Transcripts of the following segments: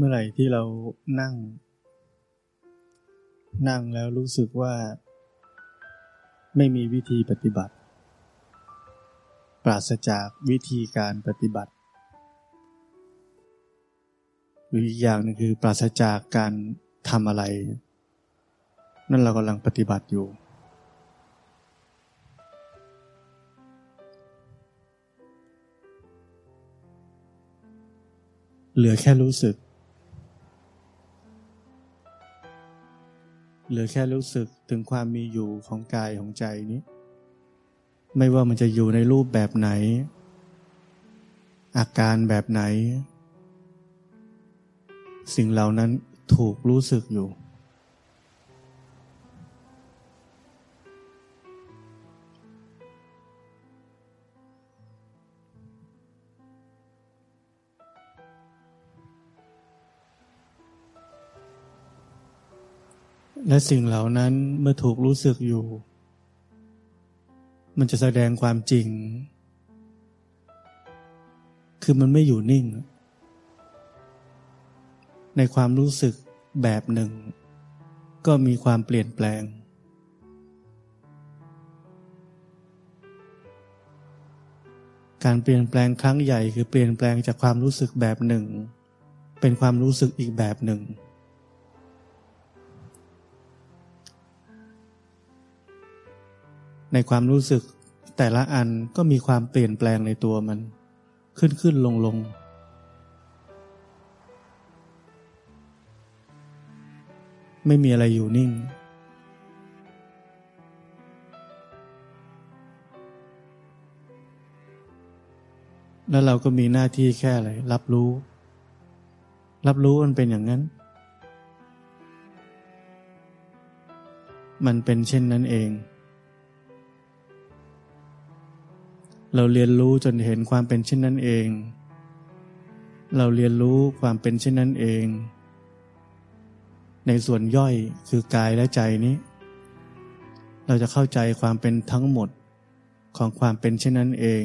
เมื่อไหร่ที่เรานั่ง นั่งแล้วรู้สึกว่า ไม่มีวิธีปฏิบัติ ปราศจากวิธีการปฏิบัติหรืออีกอย่างนึงคือปราศจากการทำอะไร นั่นเรากำลังปฏิบัติอยู่ เหลือแค่รู้สึก หรือแค่รู้สึกถึงความมีอยู่ของกายของใจนี้ ไม่ว่ามันจะอยู่ในรูปแบบไหน อาการแบบไหน สิ่งเหล่านั้นถูกรู้สึกอยู่ และสิ่งเหล่านั้นเมื่อถูกรู้สึกอยู่ มันจะแสดงความจริง คือมันไม่อยู่นิ่ง ในความรู้สึกแบบหนึ่ง ก็มีความเปลี่ยนแปลง การเปลี่ยนแปลงครั้งใหญ่คือเปลี่ยนแปลงจากความรู้สึกแบบหนึ่ง เป็นความรู้สึกอีกแบบหนึ่ง ในความรู้สึกแต่ละอันก็มีความเปลี่ยนแปลงในตัวมัน ขึ้นขึ้นลงลงไม่มีอะไรอยู่นิ่ง แล้วเราก็มีหน้าที่แค่อะไร รับรู้ รับรู้มันเป็นอย่างนั้น มันเป็นเช่นนั้นเอง เราเรียนรู้จนเห็นความเป็นเช่นนั้นเอง เราเรียนรู้ความเป็นเช่นนั้นเอง ในส่วนย่อยคือกายและใจนี้ เราจะเข้าใจความเป็นทั้งหมดของความเป็นเช่นนั้นเอง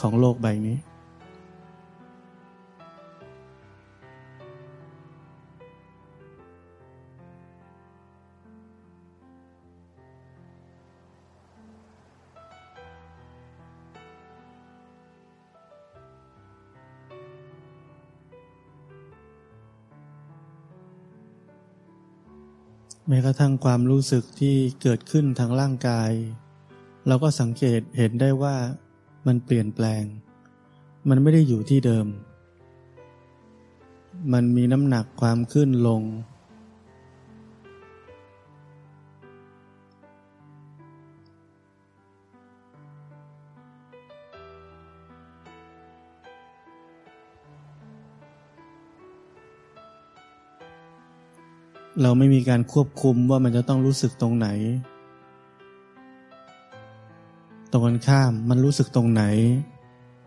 ของโลกใบนี้ ม้กระทั่งความรู้สึกที่เกิดขึ้นทางร่างกาย เราก็สังเกตเห็นได้ว่ามันเปลี่ยนแปลง มันไม่ได้อยู่ที่เดิม มันมีน้ำหนักความขึ้นลง เราไม่มีการควบคุมว่ามันจะต้องรู้สึกตรงไหน ตรงกันข้ามมันรู้สึกตรงไหน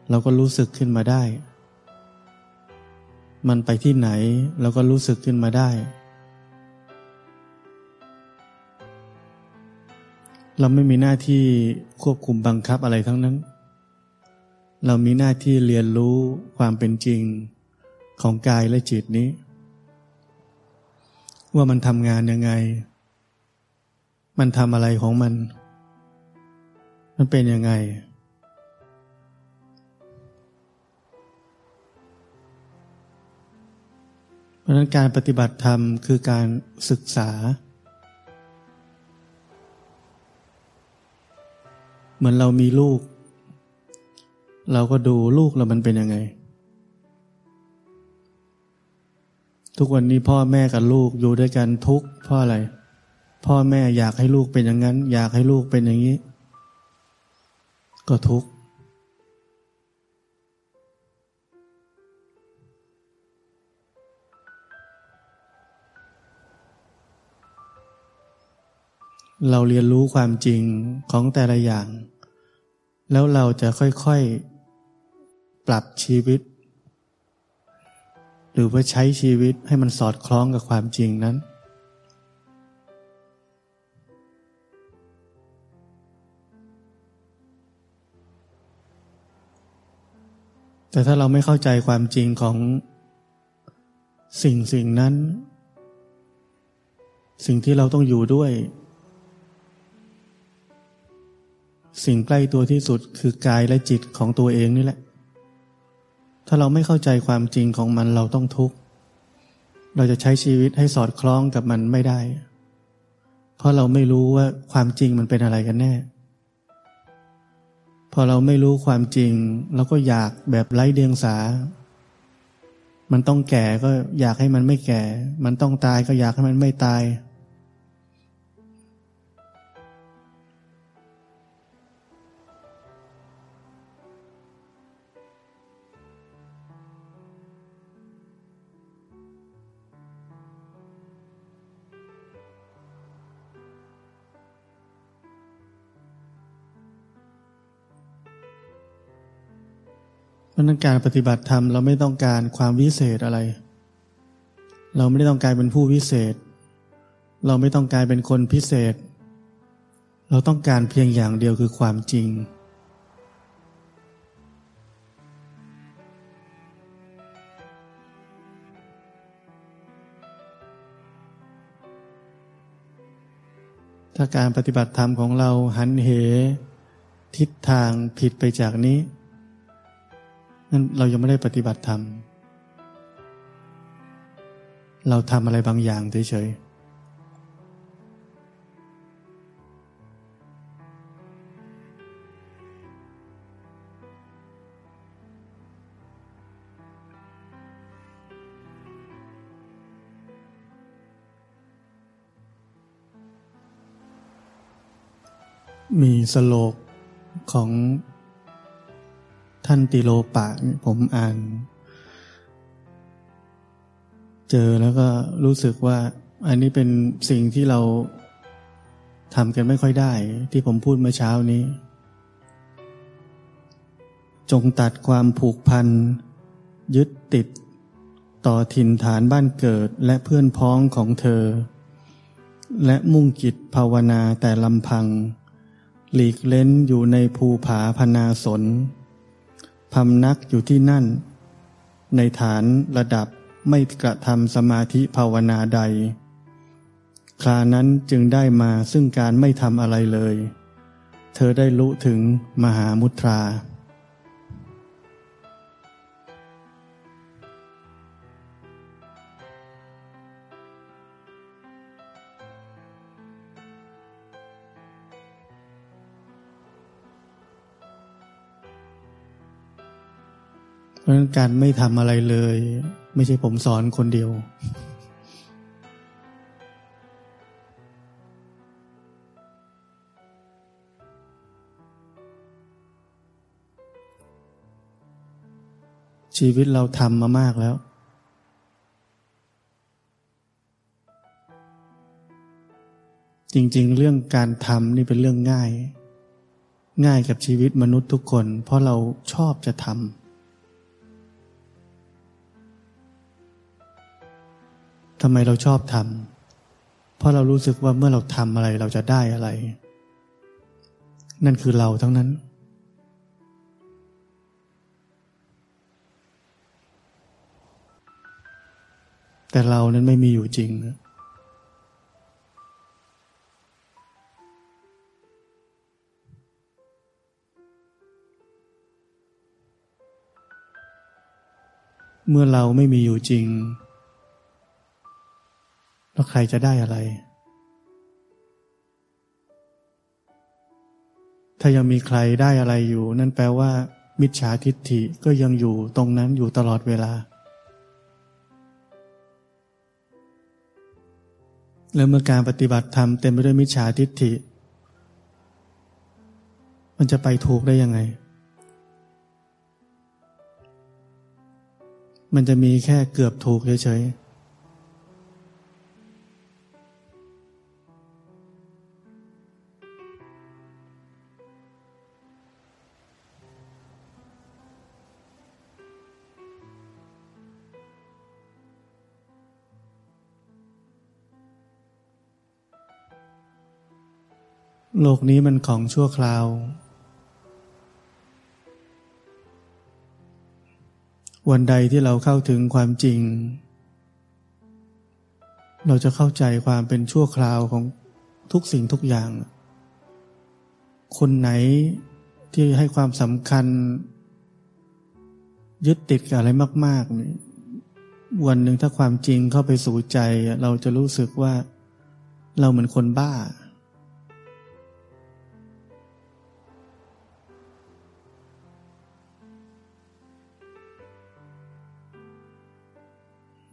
เราก็รู้สึกขึ้นมาได้ มันไปที่ไหนเราก็รู้สึกขึ้นมาได้ เราไม่มีหน้าที่ควบคุมบังคับอะไรทั้งนั้น เรามีหน้าที่เรียนรู้ความเป็นจริงของกายและจิตนี้ ว่ามันทำงานยังไง มันทำอะไรของมัน มันเป็นยังไง เพราะนั้นการปฏิบัติธรรมคือการศึกษา เหมือนเรามีลูก เราก็ดูลูกเรามันเป็นยังไง ทุกวันนี้พ่อแม่กับลูกอยู่ด้วยกันทุกเพราะอะไร พ่อแม่อยากให้ลูกเป็นอย่างนั้น อยากให้ลูกเป็นอย่างนี้ ก็ทุกเราเรียนรู้ความจริงของแต่ละอย่าง แล้วเราจะค่อยๆ ปรับชีวิต หรือว่าใช้ชีวิตให้มันสอดคล้องกับความจริงนั้น แต่ถ้าเราไม่เข้าใจความจริงของสิ่งสิ่งนั้น สิ่งที่เราต้องอยู่ด้วย สิ่งใกล้ตัวที่สุดคือกายและจิตของตัวเองนี่แหละ ถ้าเราไม่เข้าใจความจริงของมันเราต้องทุกข์ เราจะใช้ชีวิตให้สอดคล้องกับมันไม่ได้ เพราะเราไม่รู้ว่าความจริงมันเป็นอะไรกันแน่ พอเราไม่รู้ความจริงเราก็อยากแบบไร้เดียงสา มันต้องแก่ก็อยากให้มันไม่แก่ มันต้องตายก็อยากให้มันไม่ตาย เพราะนั้นการปฏิบัติธรรมเราไม่ต้องการความวิเศษอะไร เราไม่ได้ต้องการเป็นผู้วิเศษ เราไม่ต้องการเป็นคนพิเศษ เราต้องการเพียงอย่างเดียวคือความจริงถ้าการปฏิบัติธรรมของเราหันเห ทิศทางผิดไปจากนี้ นั้นเรายังไม่ได้ปฏิบัติธรรม เราทำอะไรบางอย่างเฉยๆมีสโลกของ ท่านติโลปะผมอ่าน เจอแล้วก็รู้สึกว่า อันนี้เป็นสิ่งที่เราทำกันไม่ค่อยได้ ที่ผมพูดเมื่อเช้านี้ จงตัดความผูกพัน ยึดติด ต่อถิ่นฐานบ้านเกิดและเพื่อนพ้องของเธอ และมุ่งกิจภาวนาแต่ลำพัง หลีกเล้นอยู่ในภูผาพนาสน พำนักอยู่ที่นั่น ในฐานระดับไม่กระทำสมาธิภาวนาใด ครานั้นจึงได้มาซึ่งการไม่ทำอะไรเลย เธอได้รู้ถึงมหามุตรา เพราะนั้นการไม่ทำอะไรเลย ไม่ใช่ผมสอนคนเดียว ชีวิตเราทำมามากแล้ว จริง ๆ เรื่องการทำนี่เป็นเรื่องง่าย ง่ายกับชีวิตมนุษย์ทุกคน เพราะเราชอบจะทำ ทำไมเราชอบทำเพราะเรารู้สึกว่าเมื่อเราทำอะไรเราจะได้อะไร นั่นคือเราทั้งนั้น แต่เรานั้นไม่มีอยู่จริงเมื่อเราไม่มีอยู่จริง แล้วใครจะได้อะไร ถ้ายังมีใครได้อะไรอยู่ นั่นแปลว่า มิจฉาทิฏฐิก็ยังอยู่ตรงนั้นอยู่ตลอดเวลา แล้วเมื่อการปฏิบัติธรรมเต็มไปด้วยมิจฉาทิฏฐิ มันจะไปถูกได้ยังไงมันจะมีแค่เกือบถูกเฉยๆ โลกนี้มันของชั่วคราว วันใดที่เราเข้าถึงความจริง เราจะเข้าใจความเป็นชั่วคราวของทุกสิ่งทุกอย่าง คนไหนที่ให้ความสำคัญ ยึดติดกับอะไรมากๆนี่วันหนึ่งถ้าความจริงเข้าไปสู่ใจ เราจะรู้สึกว่าเราเหมือนคนบ้า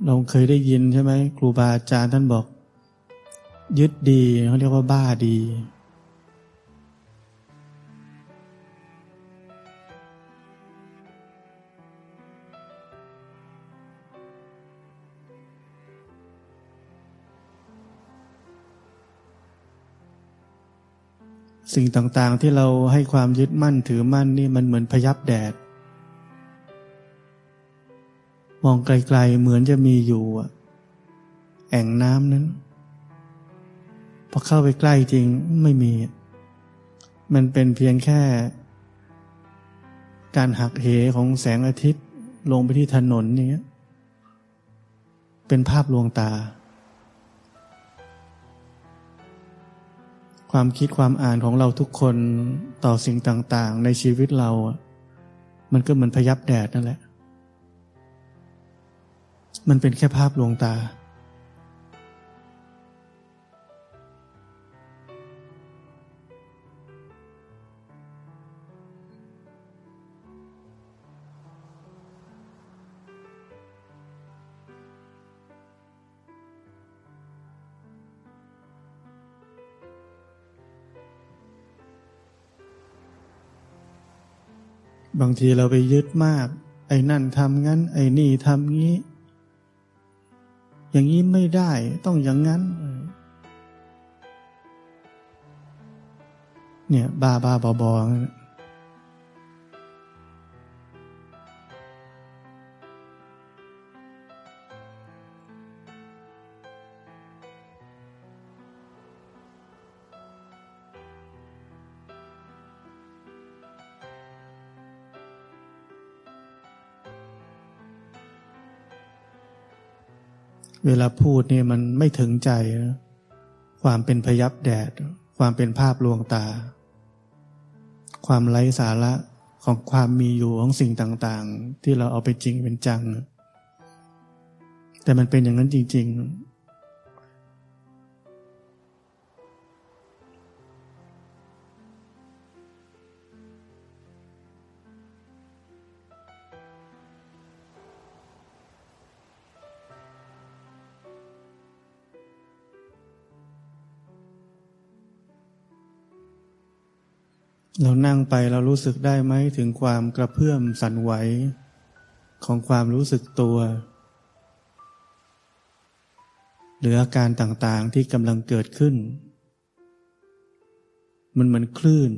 เราเคยได้ยินใช่ไหมครูบาอาจารย์ท่านบอก ยึดดีเขาเรียกว่าบ้าดี สิ่งต่างๆที่เราให้ความยึดมั่นถือมั่นนี่มันเหมือนพยับแดด มองไกลๆเหมือนจะมีอยู่แอ่งน้ำนั้น พอเข้าไปใกล้จริงไม่มี มันเป็นเพียงแค่ การหักเหของแสงอาทิตย์ลงไปที่ถนนนี้เป็นภาพลวงตา ความคิดความอ่านของเราทุกคนต่อสิ่งต่างๆ ในชีวิตเรา มันก็เหมือนพยับแดดนั่นแหละ มันเป็นแค่ภาพลวงตา บางทีเราไปยึดมาก ไอ้นั่นทำงั้น ไอ้นี่ทำงี้ อย่างนี้ไม่ได้ต้องอย่างนั้น เนี่ย บ้าบ้าบอบอ ลาพูดเนี่ยมันไม่ถึงใจ ความเป็นพยับแดด ความเป็นภาพลวงตา ความไร้สาระของความมีอยู่ของสิ่งต่างๆ ที่เราเอาไปจริงเป็นจัง แต่มันเป็นอย่างนั้นจริง ๆ เรานั่งไปเรารู้สึกได้ไหมถึงความกระเพื่อมสั่นไหว ของความรู้สึกตัว หรืออาการต่างๆที่กำลังเกิดขึ้น มันเหมือนคลื่น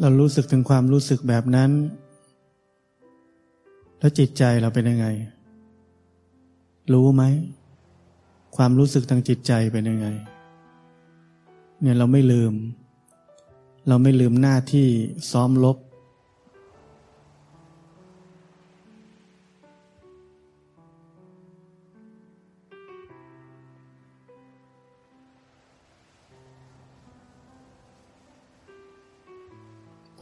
เรารู้สึกถึงความรู้สึกแบบนั้น แล้วจิตใจเราเป็นยังไง รู้ไหม ความรู้สึกทางจิตใจเป็นยังไง เนี่ยเราไม่ลืม เราไม่ลืมหน้าที่ซ้อมลบ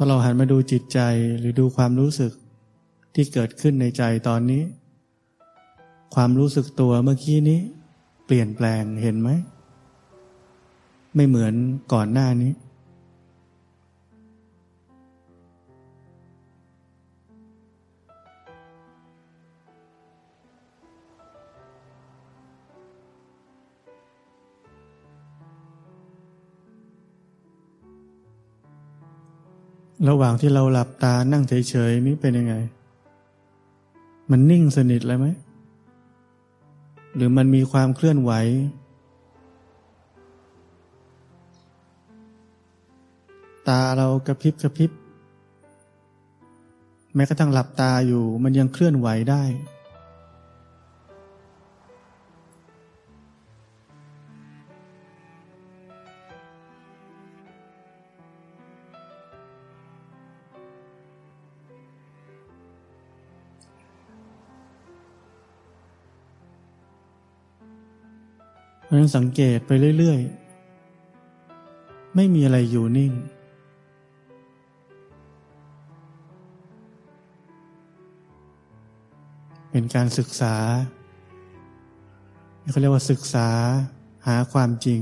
พอเราหันมาดูจิตใจหรือดูความรู้สึกที่เกิดขึ้นในใจตอนนี้ ความรู้สึกตัวเมื่อกี้นี้ เปลี่ยนแปลงเห็นไหม ไม่เหมือนก่อนหน้านี้ ระหว่างที่เราหลับตานั่งเฉยๆนี่เป็นยังไง มันนิ่งสนิทเลยไหม หรือมันมีความเคลื่อนไหว ตาเรากระพริบกระพริบ แม้กระทั่งหลับตาอยู่ มันยังเคลื่อนไหวได้ เพราะนั้นสังเกตไปเรื่อยๆ ไม่มีอะไรอยู่นิ่ง เป็นการศึกษาเขาเรียกว่าศึกษาหาความจริง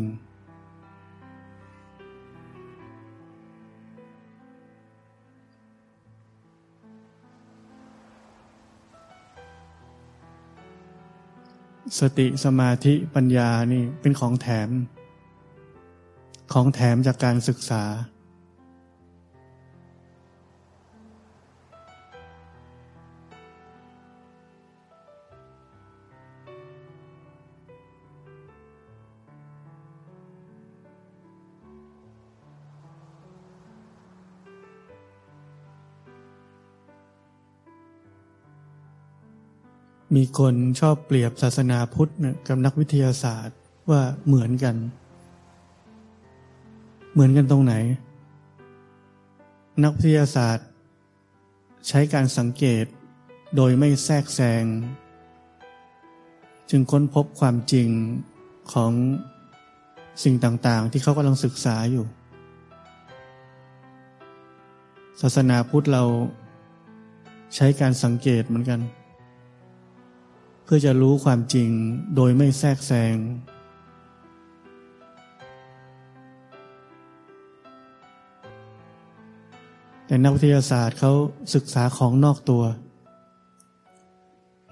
สติสมาธิปัญญานี่เป็นของแถม ของแถมจากการศึกษา มีคนชอบเปรียบศาสนาพุทธกับนักวิทยาศาสตร์ว่าเหมือนกัน เหมือนกันตรงไหน นักวิทยาศาสตร์ ใช้การสังเกตโดยไม่แทรกแซง จึงค้นพบความจริงของสิ่งต่างๆ ที่เขากำลังศึกษาอยู่ ศาสนาพุทธเราใช้การสังเกตเหมือนกัน เพื่อจะรู้ความจริงโดยไม่แทรกแซงแต่นักวิทยาศาสตร์เขาศึกษาของนอกตัว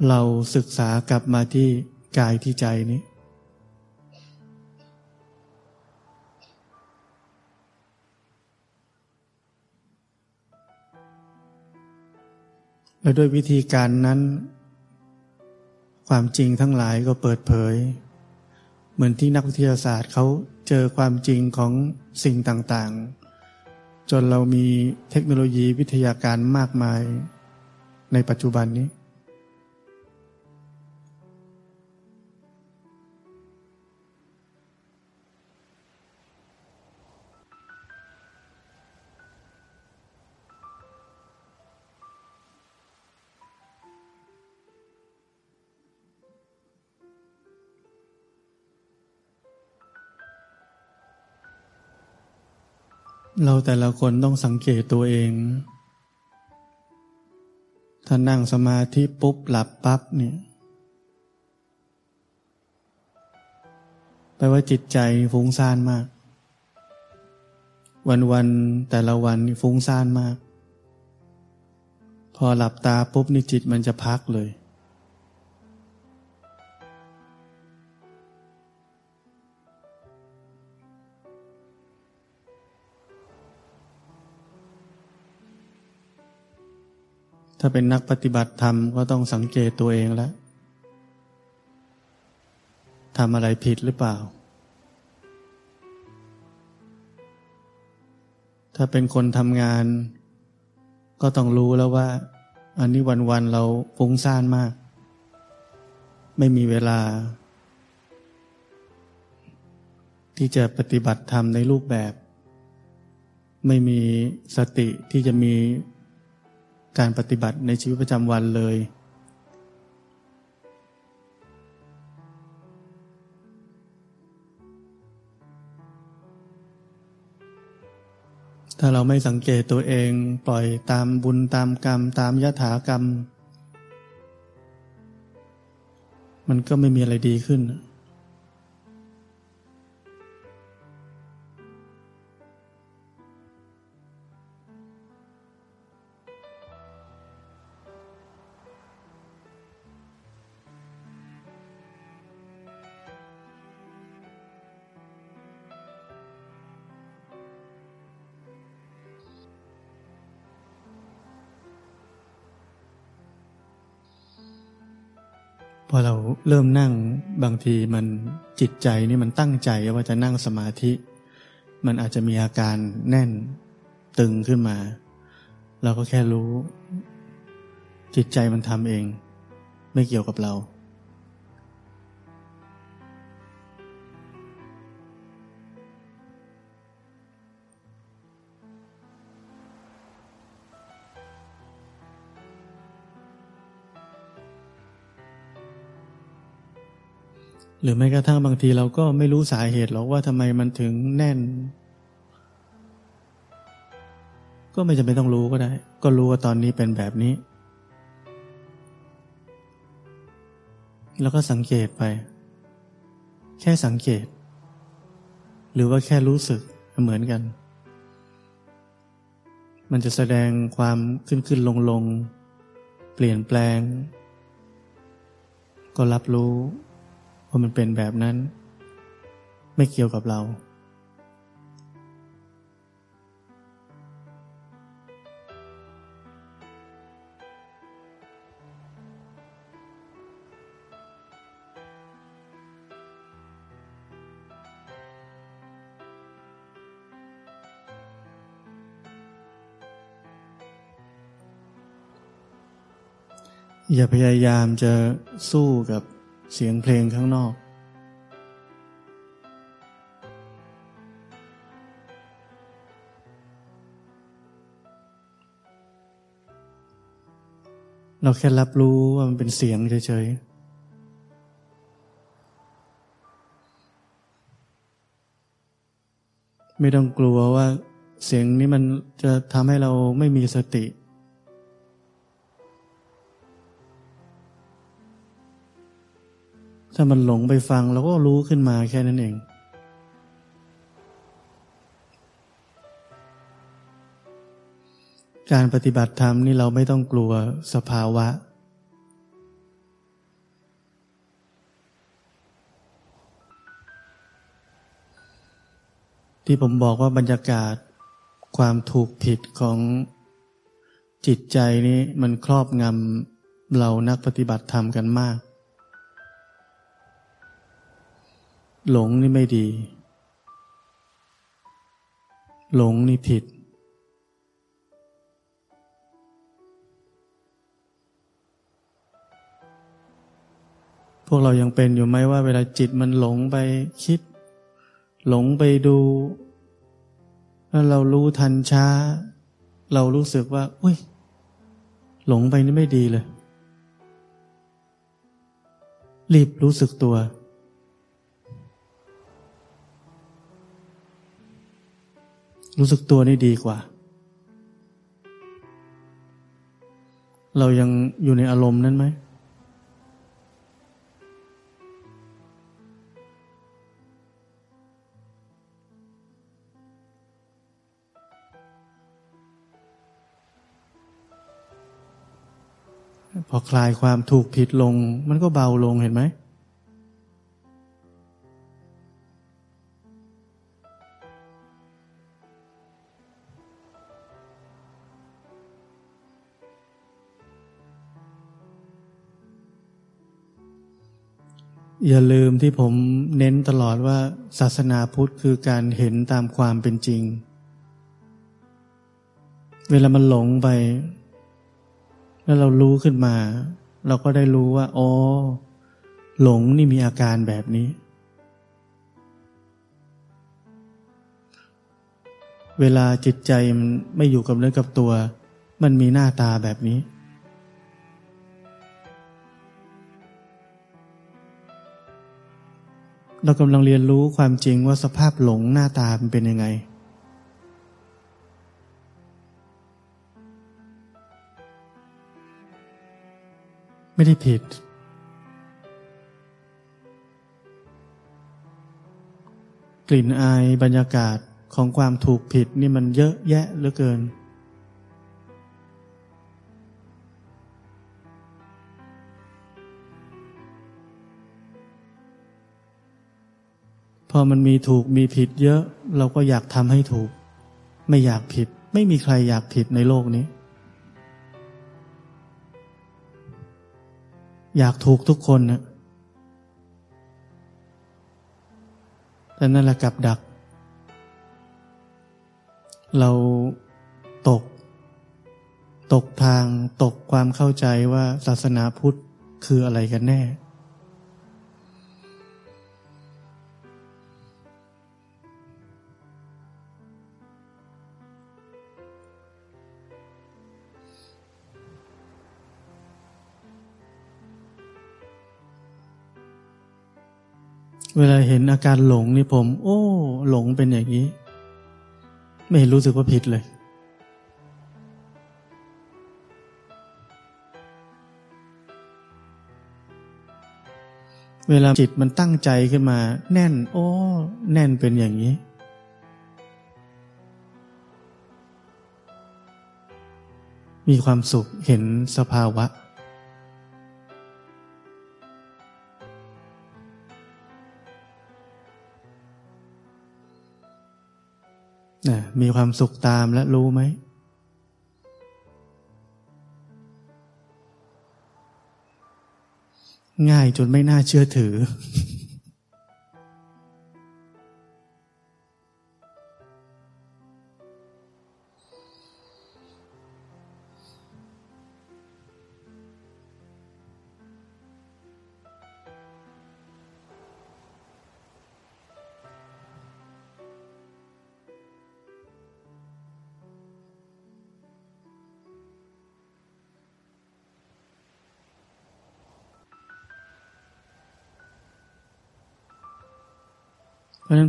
เราศึกษากลับมาที่กายที่ใจนี้ และด้วยวิธีการนั้น ความจริงทั้งหลายก็เปิดเผย เหมือนที่นักวิทยาศาสตร์เขาเจอความจริงของสิ่งต่างๆ จนเรามีเทคโนโลยีวิทยาการมากมายในปัจจุบันนี้ เราแต่ละคนต้องสังเกตตัวเอง ถ้านั่งสมาธิปุ๊บหลับปั๊บเนี่ยแปลว่าจิตใจฟุ้งซ่านมาก วันวันแต่ละวันฟุ้งซ่านมาก พอหลับตาปุ๊บนี่จิตมันจะพักเลย ถ้าเป็นนักปฏิบัติธรรมก็ต้องสังเกตตัวเองแล้วทำอะไรผิดหรือเปล่า ถ้าเป็นคนทำงาน ก็ต้องรู้แล้วว่า อันนี้วันๆเราฟุ้งซ่านมาก ไม่มีเวลา ที่จะปฏิบัติธรรมในรูปแบบ ไม่มีสติที่จะมี การปฏิบัติในชีวิตประจำวันเลย ถ้าเราไม่สังเกตตัวเองปล่อยตามบุญตามกรรม ตามยถากรรม มันก็ไม่มีอะไรดีขึ้น อเราเริ่มนั่งบางทีมันจิตใจนี่มันตั้งใจว่าจะนั่งสมาธิ มันอาจจะมีอาการแน่นตึงขึ้นมา เราก็แค่รู้ จิตใจมันทำเอง ไม่เกี่ยวกับเรา หรือแม้กระทั่งบางทีเราก็ไม่รู้สาเหตุหรอกว่าทำไมมันถึงแน่น ก็ไม่จำเป็นต้องรู้ก็ได้ ก็รู้ว่าตอนนี้เป็นแบบนี้ แล้วก็สังเกตไป แค่สังเกต หรือว่าแค่รู้สึกเหมือนกัน มันจะแสดงความขึ้นขึ้นลงลงเปลี่ยนแปลง ก็รับรู้ ว่ามันเป็นแบบนั้น ไม่เกี่ยวกับเรา อย่าพยายามจะสู้กับ เสียงเพลงข้างนอก เราแค่รับรู้ว่ามันเป็นเสียงเฉยๆไม่ต้องกลัวว่าเสียงนี้มันจะทำให้เราไม่มีสติ ถ้ามันหลงไปฟังเราก็รู้ขึ้นมาแค่นั้นเอง การปฏิบัติธรรมนี่เราไม่ต้องกลัวสภาวะ ที่ผมบอกว่าบรรยากาศความถูกผิดของจิตใจนี้มันครอบงำเรานักปฏิบัติธรรมกันมาก หลงนี่ไม่ดี หลงนี่ผิด พวกเรายังเป็นอยู่ไหมว่าเวลาจิตมันหลงไปคิด หลงไปดูแล้วเรารู้ทันช้า เรารู้สึกว่า อุ้ย หลงไปนี่ไม่ดีเลย รีบรู้สึกตัว รู้สึกตัวนี่ดีกว่า เรายังอยู่ในอารมณ์นั้นไหม พอคลายความถูกผิดลง มันก็เบาลงเห็นไหม อย่าลืมที่ผมเน้นตลอดว่าศาสนาพุทธคือการเห็นตามความเป็นจริง เวลามันหลงไป แล้วเรารู้ขึ้นมา เราก็ได้รู้ว่าอ๋อหลงนี่มีอาการแบบนี้ เวลาจิตใจมันไม่อยู่กับเนื้อกับตัว มันมีหน้าตาแบบนี้ เรากำลังเรียนรู้ความจริงว่าสภาพหลงหน้าตามันเป็นยังไง ไม่ได้ผิด กลิ่นอายบรรยากาศของความถูกผิดนี่มันเยอะแยะเหลือเกิน อมันมีถูกมีผิดเยอะ เราก็อยากทำให้ถูก ไม่อยากผิด ไม่มีใครอยากผิดในโลกนี้ อยากถูกทุกคนนะแต่นั่นแหละกับดัก เราตก ตกทางตกความเข้าใจว่าศาสนาพุทธคืออะไรกันแน่ เวลาเห็นอาการหลงนี่ผม โอ้ หลงเป็นอย่างนี้ ไม่เห็นรู้สึกว่าผิดเลย เวลาจิตมันตั้งใจขึ้นมา แน่น โอ้ แน่นเป็นอย่างนี้ มีความสุขเห็นสภาวะ นะมีความสุขตามและรู้ไหม ง่ายจนไม่น่าเชื่อถือ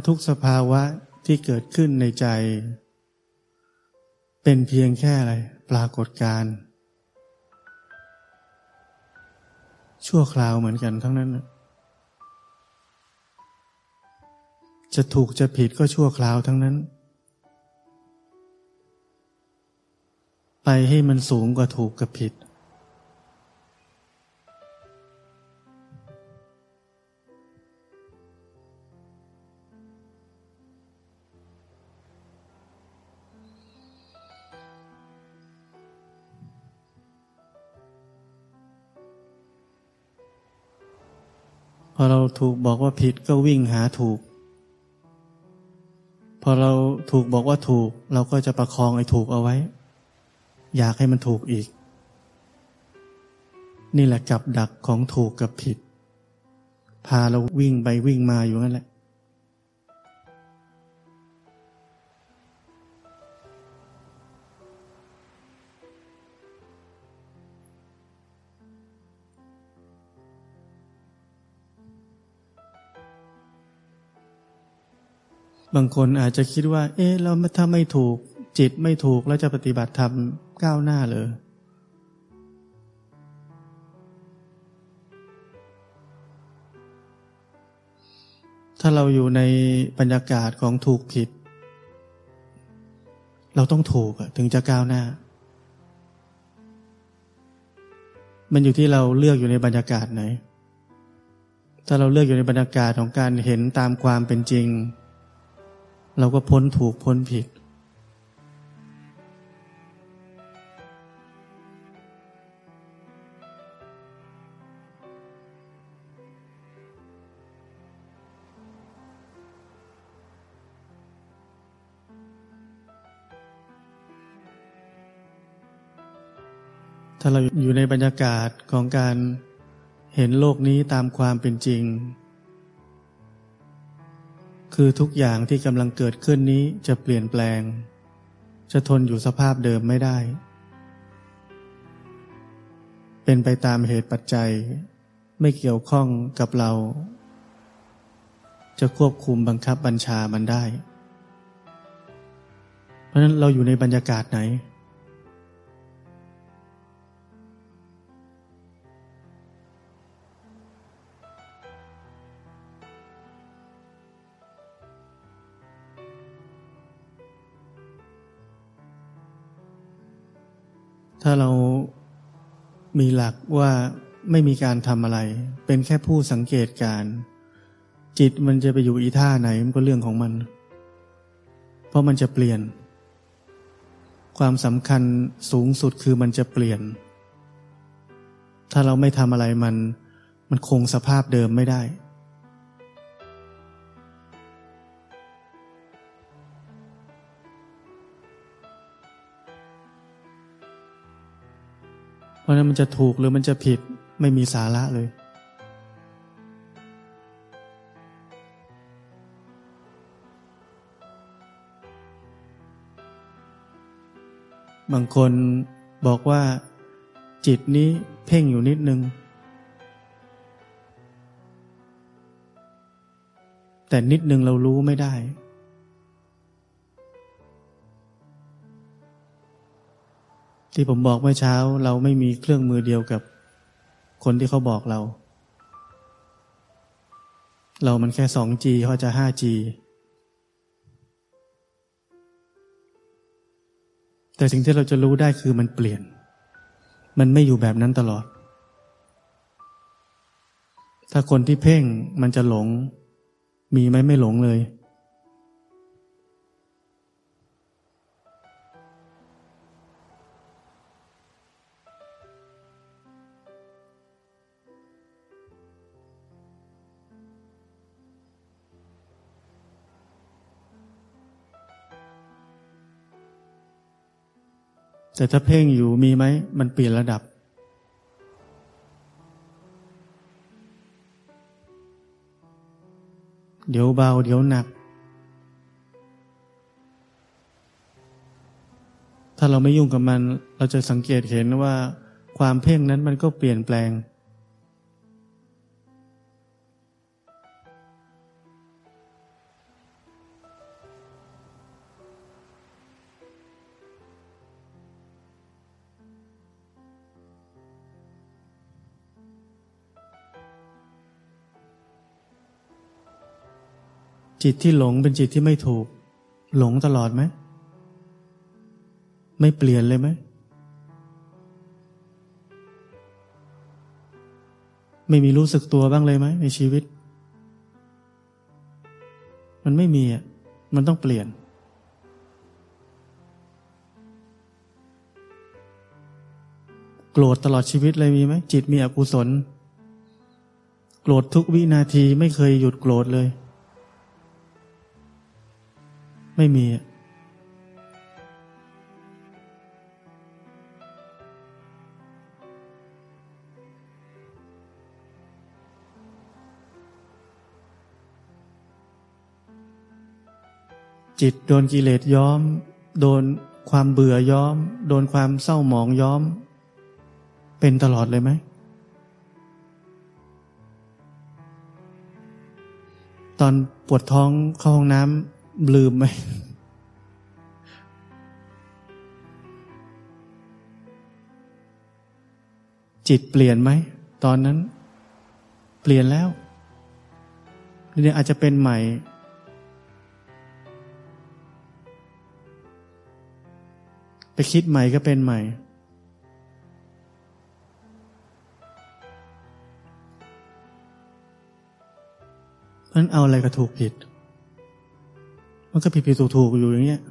ทุกสภาวะที่เกิดขึ้นในใจ เป็นเพียงแค่อะไร ปรากฏการชั่วคราวเหมือนกันทั้งนั้น จะถูกจะผิดก็ชั่วคราวทั้งนั้น ไปให้มันสูงกว่าถูกกับผิด พอเราถูกบอกว่าผิดก็วิ่งหาถูก พอเราถูกบอกว่าถูก เราก็จะประคองไอ้ถูกเอาไว้ อยากให้มันถูกอีก นี่แหละกับดักของถูกกับผิด พาเราวิ่งไปวิ่งมาอยู่นั่นแหละ บางคนอาจจะคิดว่า เอ๊ะเราถ้าไม่ถูกจิตไม่ถูกแล้วจะปฏิบัติธรรมก้าวหน้าเลยถ้าเราอยู่ในบรรยากาศของถูกผิด เราต้องถูกถึงจะก้าวหน้า มันอยู่ที่เราเลือกอยู่ในบรรยากาศไหน ถ้าเราเลือกอยู่ในบรรยากาศของการเห็นตามความเป็นจริง เราก็พ้นถูกพ้นผิด ถ้าเราอยู่ในบรรยากาศของการเห็นโลกนี้ตามความเป็นจริง คือทุกอย่างที่กำลังเกิดขึ้นนี้จะเปลี่ยนแปลง จะทนอยู่สภาพเดิมไม่ได้ เป็นไปตามเหตุปัจจัย ไม่เกี่ยวข้องกับเรา จะควบคุมบังคับบัญชามันได้ เพราะนั้นเราอยู่ในบรรยากาศไหน ถ้าเรามีหลักว่าไม่มีการทำอะไร เป็นแค่ผู้สังเกตการ จิตมันจะไปอยู่อีท่าไหนมันก็เรื่องของมัน เพราะมันจะเปลี่ยน ความสำคัญสูงสุดคือมันจะเปลี่ยน ถ้าเราไม่ทำอะไรมัน มันคงสภาพเดิมไม่ได้ เพราะนั้นมันจะถูกหรือมันจะผิดไม่มีสาระเลย บางคนบอกว่าจิตนี้เพ่งอยู่นิดนึง แต่นิดนึงเรารู้ไม่ได้ ที่ผมบอกเมื่อเช้า เราไม่มีเครื่องมือเดียวกับคนที่เขาบอกเรา เรามันแค่ 2G เขาจะ 5G แต่สิ่งที่เราจะรู้ได้คือมันเปลี่ยน มันไม่อยู่แบบนั้นตลอด ถ้าคนที่เพ่งมันจะหลง มีไหมไม่หลงเลย แต่ถ้าเพ่งอยู่มีไหม มันเปลี่ยนระดับ เดี๋ยวเบา เดี๋ยวหนัก ถ้าเราไม่ยุ่งกับมัน เราจะสังเกตเห็นว่าความเพ่งนั้นมันก็เปลี่ยนแปลง จิตที่หลงเป็นจิตที่ไม่ถูก หลงตลอดไหม ไม่เปลี่ยนเลยไหม ไม่มีรู้สึกตัวบ้างเลยไหมในชีวิต มันไม่มีอะ มันต้องเปลี่ยน โกรธตลอดชีวิตเลยมีไหม จิตมีอกุศล โกรธทุกวินาทีไม่เคยหยุดโกรธเลย ไม่มี จิตโดนกิเลสย้อม โดนความเบื่อย้อม โดนความเศร้าหมองย้อม เป็นตลอดเลยไหมตอนปวดท้องเข้าห้องน้ำ ลืมไหมจิตเปลี่ยนไหม ตอนนั้น เปลี่ยนแล้วนี่อาจจะเป็นใหม่ ไปคิดใหม่ก็เป็นใหม่เพราะนั้นเอาอะไรก็ถูกผิด มันก็ผิดผิดถูกถูกอยู่อย่างเงี้ย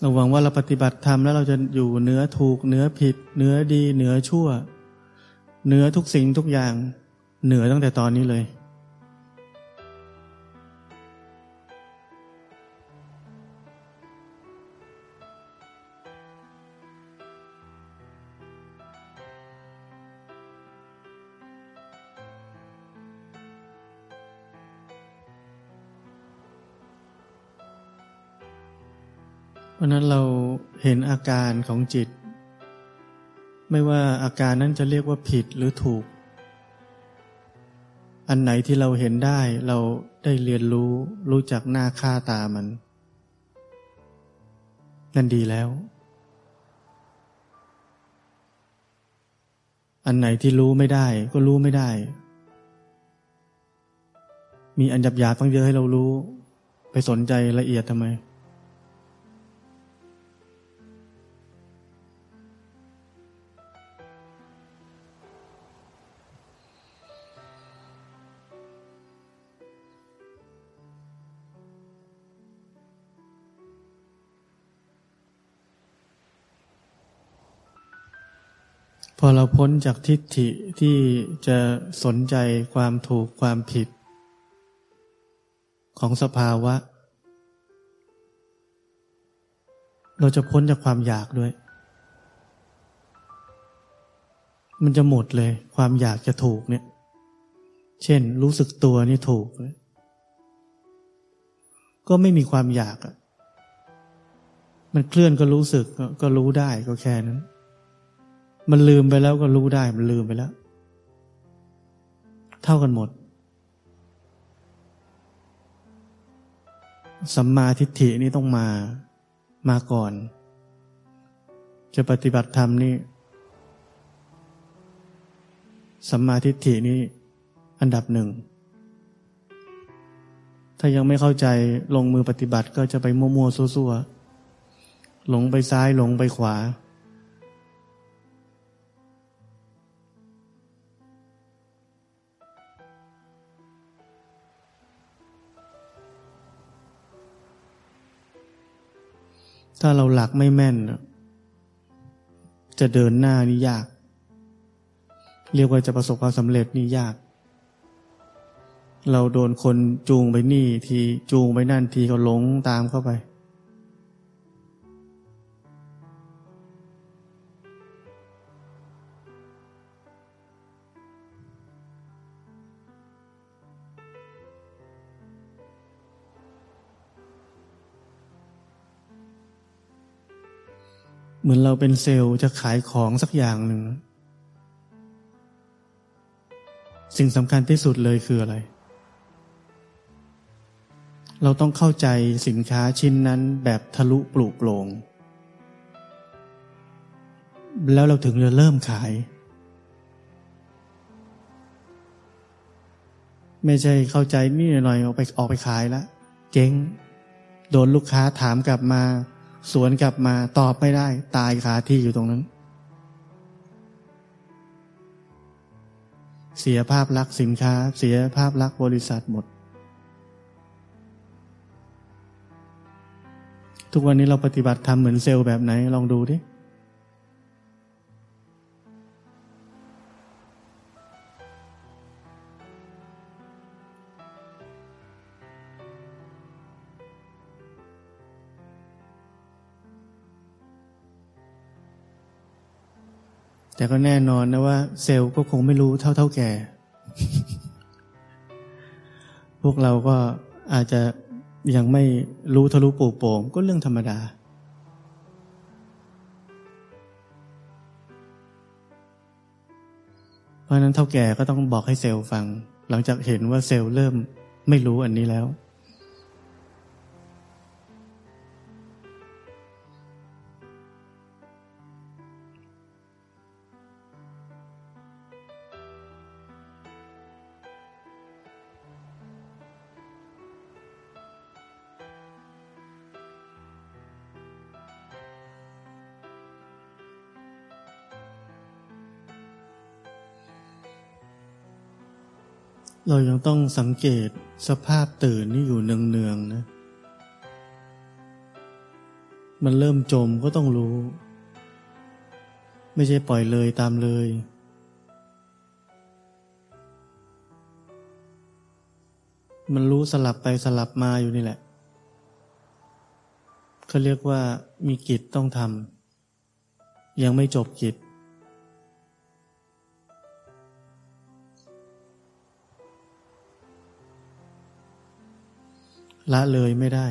เราหวังว่าเราปฏิบัติธรรมแล้วเราจะอยู่เนื้อถูกเนื้อผิดเนื้อดีเนื้อชั่วเนื้อทุกสิ่งทุกอย่างเหนือตั้งแต่ตอนนี้เลย ราะนั้นเราเห็นอาการของจิต ไม่ว่าอาการนั้นจะเรียกว่าผิดหรือถูก อันไหนที่เราเห็นได้เราได้เรียนรู้รู้จักหน้าค่าตามัน นั่นดีแล้ว อันไหนที่รู้ไม่ได้ก็รู้ไม่ได้ มีอันหยับหยาบต้องเยอะให้เรารู้ ไปสนใจละเอียดทำไม อพอเราพ้นจากทิฏฐิที่จะสนใจความถูกความผิด ของสภาวะ เราจะพ้นจากความอยากด้วย มันจะหมดเลย ความอยากจะถูกเนี่ย เช่น รู้สึกตัวนี่ถูก ก็ไม่มีความอยากอะมันเคลื่อนก็รู้สึกก็รู้ได้ก็แค่นั้น มันลืมไปแล้วก็รู้ได้ มันลืมไปแล้ว เท่ากันหมด สัมมาทิฏฐินี่ต้องมามาก่อน จะปฏิบัติธรรมนี่สัมมาทิฏฐินี่อันดับหนึ่ง ถ้ายังไม่เข้าใจลงมือปฏิบัติก็จะไปมั่วๆซั่วๆหลงไปซ้ายหลงไปขวา ถ้าเราหลักไม่แม่น จะเดินหน้านี่ยาก เรียกว่าจะประสบความสำเร็จนี่ยาก เราโดนคนจูงไปนี่ทีจูงไปนั่นทีก็หลงตามเข้าไป เหมือนเราเป็นเซลล์จะขายของสักอย่างหนึ่ง สิ่งสำคัญที่สุดเลยคืออะไร เราต้องเข้าใจสินค้าชิ้นนั้นแบบทะลุปลุกโปร่งแล้วเราถึงจะเริ่มขาย ไม่ใช่เข้าใจนี่หน่อยออกไปออกไปขายแล้วเจ๊งโดนลูกค้าถามกลับมา สวนกลับมาตอบไม่ได้ ตายคาที่อยู่ตรงนั้น เสียภาพลักษณ์สินค้า เสียภาพลักษณ์บริษัทหมด ทุกวันนี้เราปฏิบัติทำเหมือนเซลล์แบบไหน ลองดูดิ แต่ก็แน่นอนนะว่า เซลล์ก็คงไม่รู้เท่าเท่าแก่ พวกเราก็อาจจะยังไม่รู้ทะลุปูโป่งก็เรื่องธรรมดา เพราะนั้นเท่าแก่ก็ต้องบอกให้เซลล์ฟัง หลังจากเห็นว่าเซลล์เริ่มไม่รู้อันนี้แล้ว เรายังต้องสังเกตสภาพตื่นนี่อยู่เนืองๆนะ มันเริ่มจมก็ต้องรู้ ไม่ใช่ปล่อยเลยตามเลย มันรู้สลับไปสลับมาอยู่นี่แหละเขาเรียกว่ามีกิจต้องทำยังไม่จบกิจ ละเลยไม่ได้